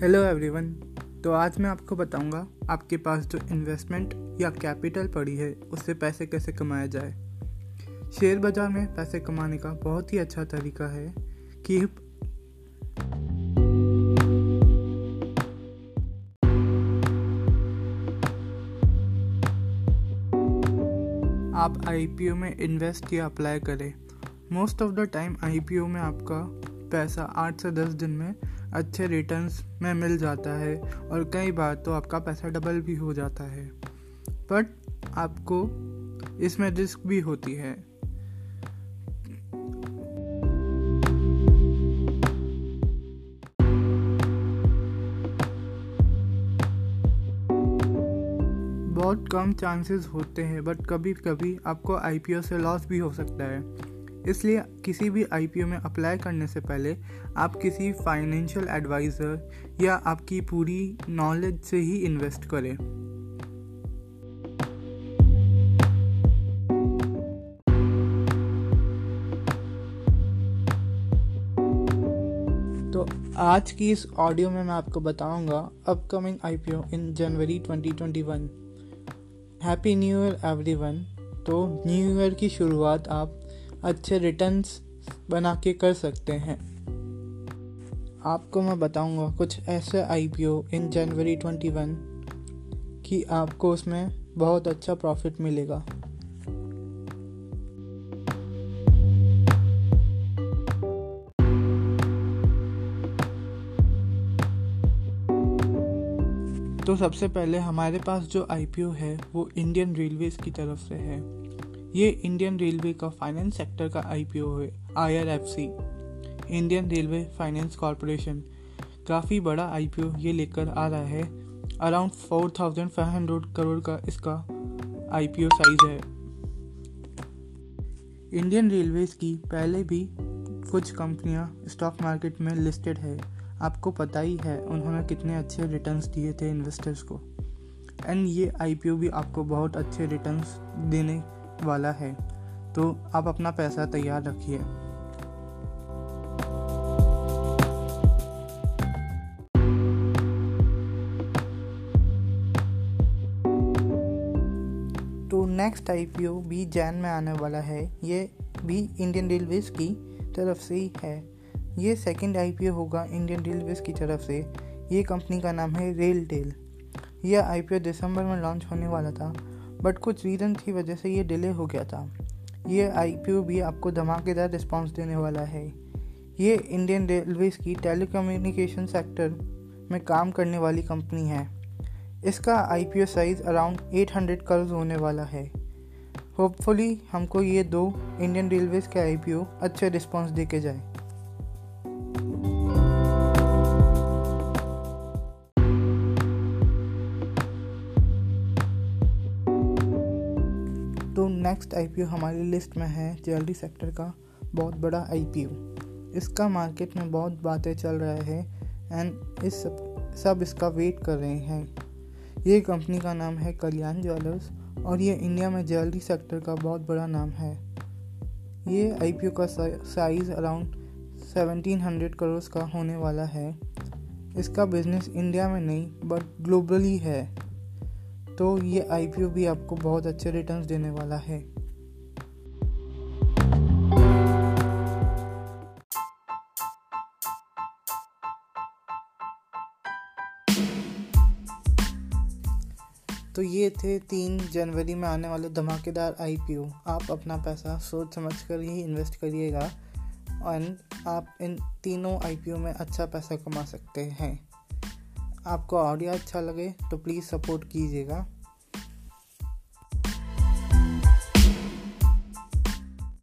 Hello everyone तो आज मैं आपको बताऊँगा आपके पास जो इन्वेस्टमेंट या कैपिटल पड़ी है, उससे पैसे कैसे कमाया जाए। शेयर बाज़ार में पैसे कमाने का बहुत ही अच्छा तरीका है कि आप आईपीओ में इन्वेस्ट या अप्लाई करें। Most of the time IPO में आपका पैसा आठ से दस दिन में अच्छे रिटर्न्स में मिल जाता है और कई बार तो आपका पैसा डबल भी हो जाता है। बट आपको इसमें रिस्क भी होती है। बहुत कम चांसेस होते हैं बट कभी कभी आपको आईपीओ से लॉस भी हो सकता है। इसलिए किसी भी आईपीओ में अप्लाई करने से पहले आप किसी फाइनेंशियल एडवाइज़र या आपकी पूरी नॉलेज से ही इन्वेस्ट करें। तो आज की इस ऑडियो में मैं आपको बताऊँगा upcoming IPO in January 2021 happy new year everyone तो न्यू ईयर की शुरुआत आप अच्छे रिटर्न्स बना के कर सकते हैं। आपको मैं बताऊँगा कुछ ऐसे आईपीओ इन जनवरी 21 कि आपको उसमें बहुत अच्छा प्रॉफिट मिलेगा। तो सबसे पहले हमारे पास जो आईपीओ है, वो इंडियन रेलवेज़ की तरफ़ से है। ये इंडियन रेलवे का फाइनेंस सेक्टर का आईपीओ है IRFC Indian Railway Finance Corporation काफ़ी बड़ा आईपीओ ये लेकर आ रहा है. Around four thousand five hundred crore का इसका आईपीओ साइज़ है. इंडियन रेलवेज की पहले भी कुछ कंपनियाँ स्टॉक मार्केट में लिस्टेड है. आपको पता ही है, उन्होंने कितने अच्छे रिटर्न्स दिए थे इन्वेस्टर्स को. एंड ये आईपीओ भी आपको बहुत अच्छे रिटर्न्स देने वाला है तो आप अपना पैसा तैयार रखिए। तो नेक्स्ट आईपीओ भी जैन में आने वाला है, ये भी इंडियन रेलवेज़ की तरफ़ से ही। है ये सेकंड आईपीओ होगा इंडियन रेलवेज़ की तरफ़ से। ये कंपनी का नाम है रेल टेल यह आईपीओ दिसंबर में लॉन्च होने वाला था। बट कुछ रीज़न की वजह से ये डिले हो गया था। ये आईपीओ भी आपको धमाकेदार रिस्पॉन्स देने वाला है। ये इंडियन रेलवेज की टेलीकम्युनिकेशन सेक्टर में काम करने वाली कंपनी है। इसका आईपीओ साइज़ अराउंड 800 करोड़ होने वाला है। होपफुली हमको ये दो इंडियन रेलवेज के आईपीओ अच्छे रिस्पॉन्स दे के जाए। नेक्स्ट आई हमारी लिस्ट में है, ज्वेलरी सेक्टर का, बहुत बड़ा आई इसका मार्केट में बहुत बातें चल रहा है एंड इस सब सब इसका वेट कर रहे हैं। ये कंपनी का नाम है कल्याण ज्वेलर्स, और ये इंडिया में ज्वेलरी सेक्टर का बहुत बड़ा नाम है। ये आई का साइज़ अराउंड 1700 करोड़ का होने वाला है। इसका बिज़नेस इंडिया में नहीं बट ग्लोबली है। तो ये आईपीओ भी आपको बहुत अच्छे रिटर्न देने वाला है। तो ये थे तीन जनवरी में आने वाले धमाकेदार आईपीओ आप अपना पैसा सोच समझ कर ही इन्वेस्ट करिएगा एंड आप इन तीनों आईपीओ में अच्छा पैसा कमा सकते हैं। आपको ऑडियो अच्छा लगे तो प्लीज़ सपोर्ट कीजिएगा।